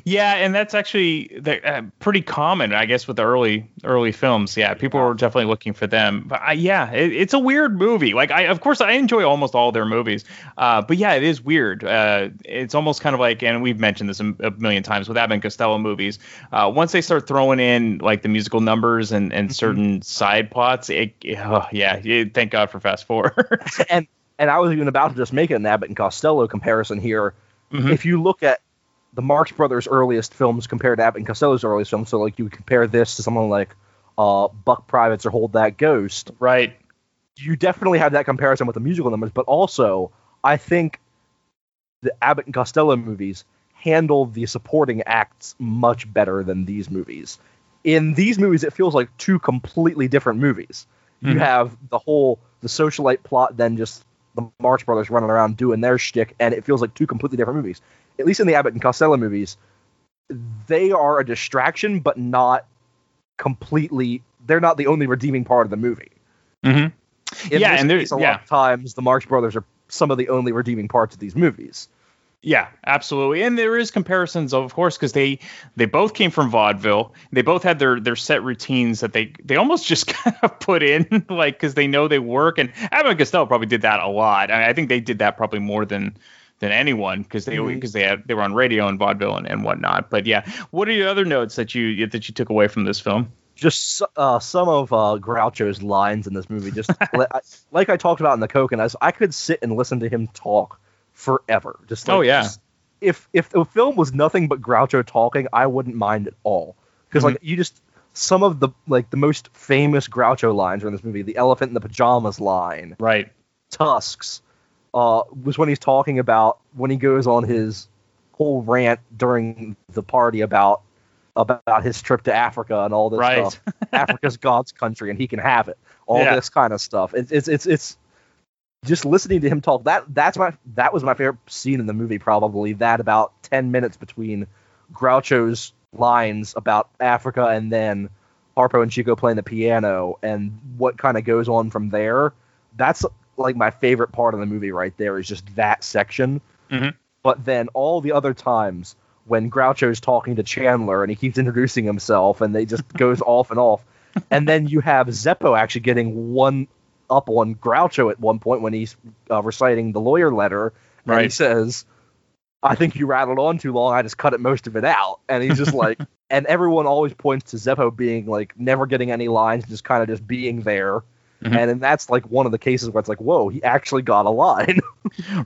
Yeah, and that's actually the, uh, pretty common, I guess, with the early early films. Yeah, people were definitely looking for them. But I, yeah, it, it's a weird movie. Like, I of course I enjoy almost all their movies, uh, but yeah, it is weird. Uh, it's almost kind of like, and we've mentioned this a, a million times with Abbott and Costello movies. Uh, once they start throwing in like the musical numbers and and certain side plots, it, oh, yeah, it, thank God for fast forward. and and I was even about to just make an Abbott and Costello comparison here. Mhm. If you look at the Marx Brothers' earliest films compared to Abbott and Costello's earliest films, so like you would compare this to someone like uh, Buck Privates or Hold That Ghost, right? You definitely have that comparison with the musical numbers, but also I think the Abbott and Costello movies handle the supporting acts much better than these movies. In these movies, it feels like two completely different movies. You Mhm. have the whole the socialite plot, then just the Marx Brothers running around doing their shtick, and it feels like two completely different movies. At least in the Abbott and Costello movies, they are a distraction, but not completely. They're not the only redeeming part of the movie. Mm-hmm. In Yeah, and there's a yeah. lot of times the Marx Brothers are some of the only redeeming parts of these movies. Yeah, absolutely. And there is comparisons, of course, because they they both came from vaudeville. They both had their their set routines that they they almost just kind of put in, like because they know they work. And Abbott and Costello probably did that a lot. I, I think they did that probably more than than anyone because they because they had they were on radio and vaudeville and, and whatnot. But yeah, what are your other notes that you that you took away from this film? Just uh, some of uh, Groucho's lines in this movie, just like I talked about in the Cocoanuts, I could sit and listen to him talk forever. Just like, Oh, yeah. just- if if the film was nothing but Groucho talking, I wouldn't mind at all. Because like you just some of the like the most famous Groucho lines are in this movie. The elephant in the pajamas line, right? Tusks, uh, was when he's talking about when he goes on his whole rant during the party about about his trip to Africa and all this Right. stuff. Africa's God's country and he can have it. All Yeah. this kind of stuff. It's it's it's it's just listening to him talk. That that's my that was my favorite scene in the movie. Probably that about ten minutes between Groucho's lines about Africa and then Harpo and Chico playing the piano and what kind of goes on from there. That's like my favorite part of the movie right there is just that section. Mhm. But then all the other times when Groucho's talking to Chandler and he keeps introducing himself and they just goes off and off. And then you have Zeppo actually getting one up on Groucho at one point when he's uh, reciting the lawyer letter. And he says, I think you rattled on too long. I just cut it most of it out. And he's just like, and everyone always points to Zeppo being like never getting any lines, just kind of just being there. Mhm. And then that's like one of the cases where it's like, whoa, he actually got a line.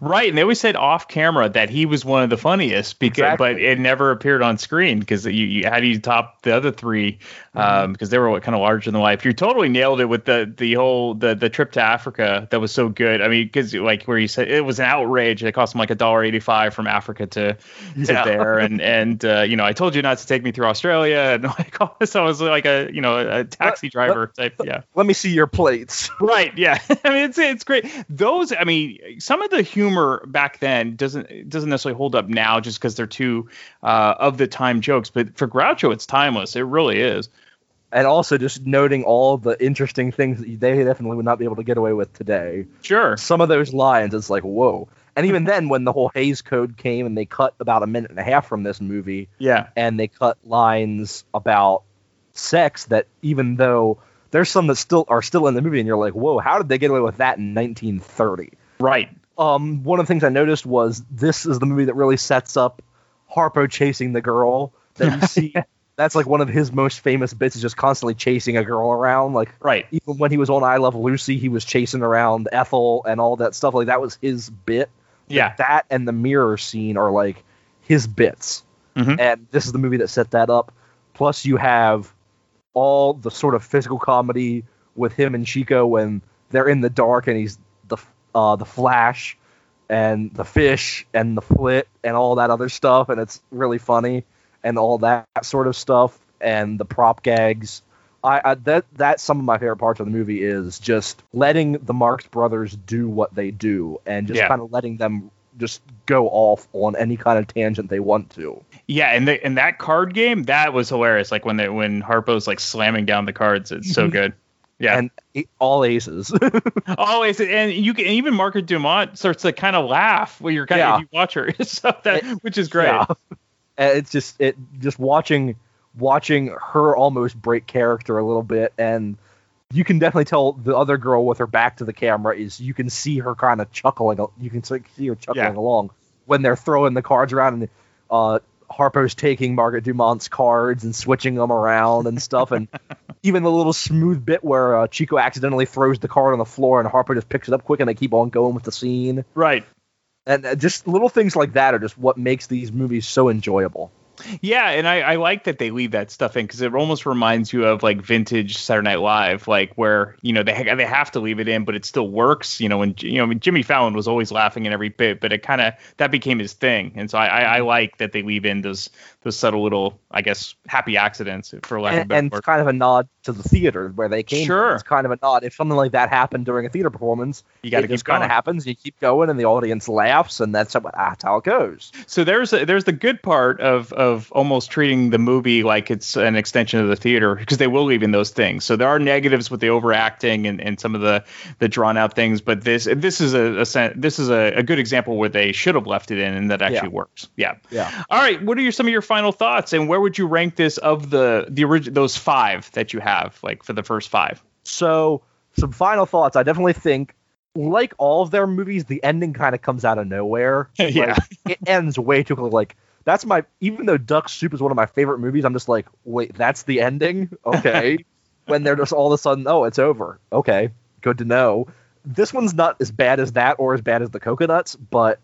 Right, and they always said off camera that he was one of the funniest because, Exactly. but it never appeared on screen because you, you how do you top the other three? Um, because they were kind of larger than life. You totally nailed it with the the whole the the trip to Africa that was so good. I mean, because like where you said it was an outrage. It cost him like a dollar eighty five from Africa to to Yeah. there, and and uh, you know I told you not to take me through Australia, and like all this, I was like a you know a taxi driver type. Yeah. Let me see your plates. Right. Yeah. I mean, it's it's great. Those. I mean, some of the humor back then doesn't doesn't necessarily hold up now, just because they're too uh, of the time jokes. But for Groucho, it's timeless. It really is. And also just noting all the interesting things that they definitely would not be able to get away with today. Sure. Some of those lines, it's like, whoa. And even then, when the whole Hays Code came and they cut about a minute and a half from this movie, Yeah. and they cut lines about sex that even though there's some that still are still in the movie and you're like whoa how did they get away with that in 1930 Right. um one of the things i noticed was this is the movie that really sets up harpo chasing the girl that you see that's like one of his most famous bits is just constantly chasing a girl around like Right. even when he was on i love lucy he was chasing around ethel and all that stuff like that was his bit Yeah. that and the mirror scene are like his bits Mhm. and this is the movie that set that up plus you have all the sort of physical comedy with him and chico when they're in the dark and he's the uh the flash and the fish and the flit and all that other stuff and it's really funny and all that sort of stuff and the prop gags I, I that that's some of my favorite parts of the movie is just letting the Marx Brothers do what they do and just Yeah. kind of letting them just go off on any kind of tangent they want to. Yeah, and the, and that card game that was hilarious. Like when they when Harpo's like slamming down the cards, it's so good. Yeah, And it, all aces. always, and you can even Margaret Dumont starts to kind of laugh when you're kind Yeah. of you watch her, so that eh, which is great. Yeah. It's just it just watching watching her almost break character a little bit and you can definitely tell the other girl with her back to the camera is you can see her kind of chuckling you can see her chuckling Yeah. along when they're throwing the cards around and uh Harpo's taking Margaret Dumont's cards and switching them around and stuff and even the little smooth bit where uh, Chico accidentally throws the card on the floor and Harpo just picks it up quick and they keep on going with the scene Right. And uh, just little things like that are just what makes these movies so enjoyable. Yeah, and I, I like that they leave that stuff in because it almost reminds you of like vintage Saturday Night Live, like where you know they they have to leave it in, but it still works. You know, when you know I mean, Jimmy Fallon was always laughing in every bit, but it kind of that became his thing, and so I, I, I like that they leave in those those subtle little I guess happy accidents for lack of a and, better and it's word. kind of a nod to the theater where they came. Sure. from. it's kind of a nod. If something like that happened during a theater performance, You gotta it just keep kind of happens. You keep going, and the audience laughs, and that's how, that's how it goes. So there's a, there's the good part of of almost treating the movie like it's an extension of the theater because they will leave in those things. So there are negatives with the overacting and, and some of the the drawn out things, but this this is a, a this is a, a good example where they should have left it in and that actually Yeah. works. Yeah. Yeah. All right. What are your some of your final thoughts and where would you rank this of the the original those five that you have like for the first five? So, some final thoughts. I definitely think, like all of their movies, the ending kind of comes out of nowhere. Yeah. Like, it ends way too quickly. Like that's my. Even though Duck Soup is one of my favorite movies, I'm just like, wait, that's the ending? Okay. when they're just all of a sudden, oh, it's over. Okay, good to know. This one's not as bad as that or as bad as the Cocoanuts, but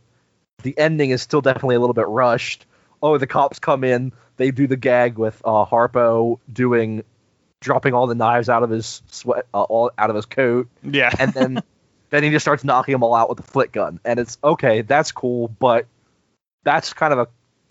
the ending is still definitely a little bit rushed. Oh, the cops come in. They do the gag with uh, Harpo doing dropping all the knives out of his sweat, uh, all out of his coat, Yeah. and then then he just starts knocking them all out with the flit gun. And it's okay, that's cool, but that's kind of a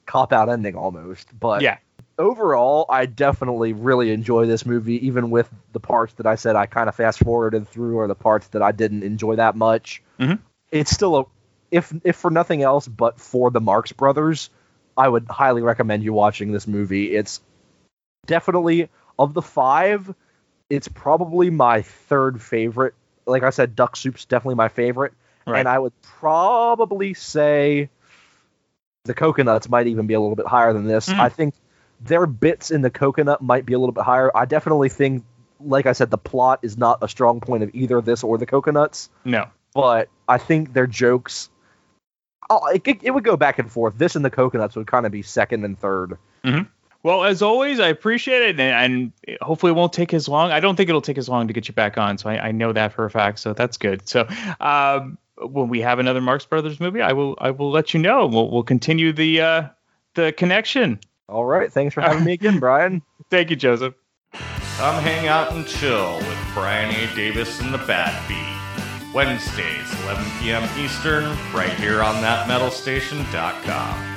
cop out ending almost. But yeah. overall, I definitely really enjoy this movie, even with the parts that I said I kind of fast forwarded through, or the parts that I didn't enjoy that much. Mhm. It's still a, if if for nothing else, but for the Marx Brothers, I would highly recommend you watching this movie. It's definitely of the five, it's probably my third favorite. Like I said, Duck Soup's definitely my favorite, Right. and I would probably say the Cocoanuts might even be a little bit higher than this. Mm. I think their bits in the coconut might be a little bit higher. I definitely think, like I said, the plot is not a strong point of either this or the Cocoanuts, No. but I think their jokes. Oh, it, it, it would go back and forth. This and the Cocoanuts would kind of be second and third. Well, as always, I appreciate it, and, and hopefully it won't take as long. I don't think it'll take as long to get you back on, so I, I know that for a fact. So that's good. So um, when we have another Marx Brothers movie, I will I will let you know. We'll we'll continue the uh, the connection. All right, thanks for having me again, Brian. Thank you, Joseph. Come hang out and chill with Brian A. Davis and the Bad Beat. Wednesdays, 11 p.m. Eastern, right here on thatmetalstation.com.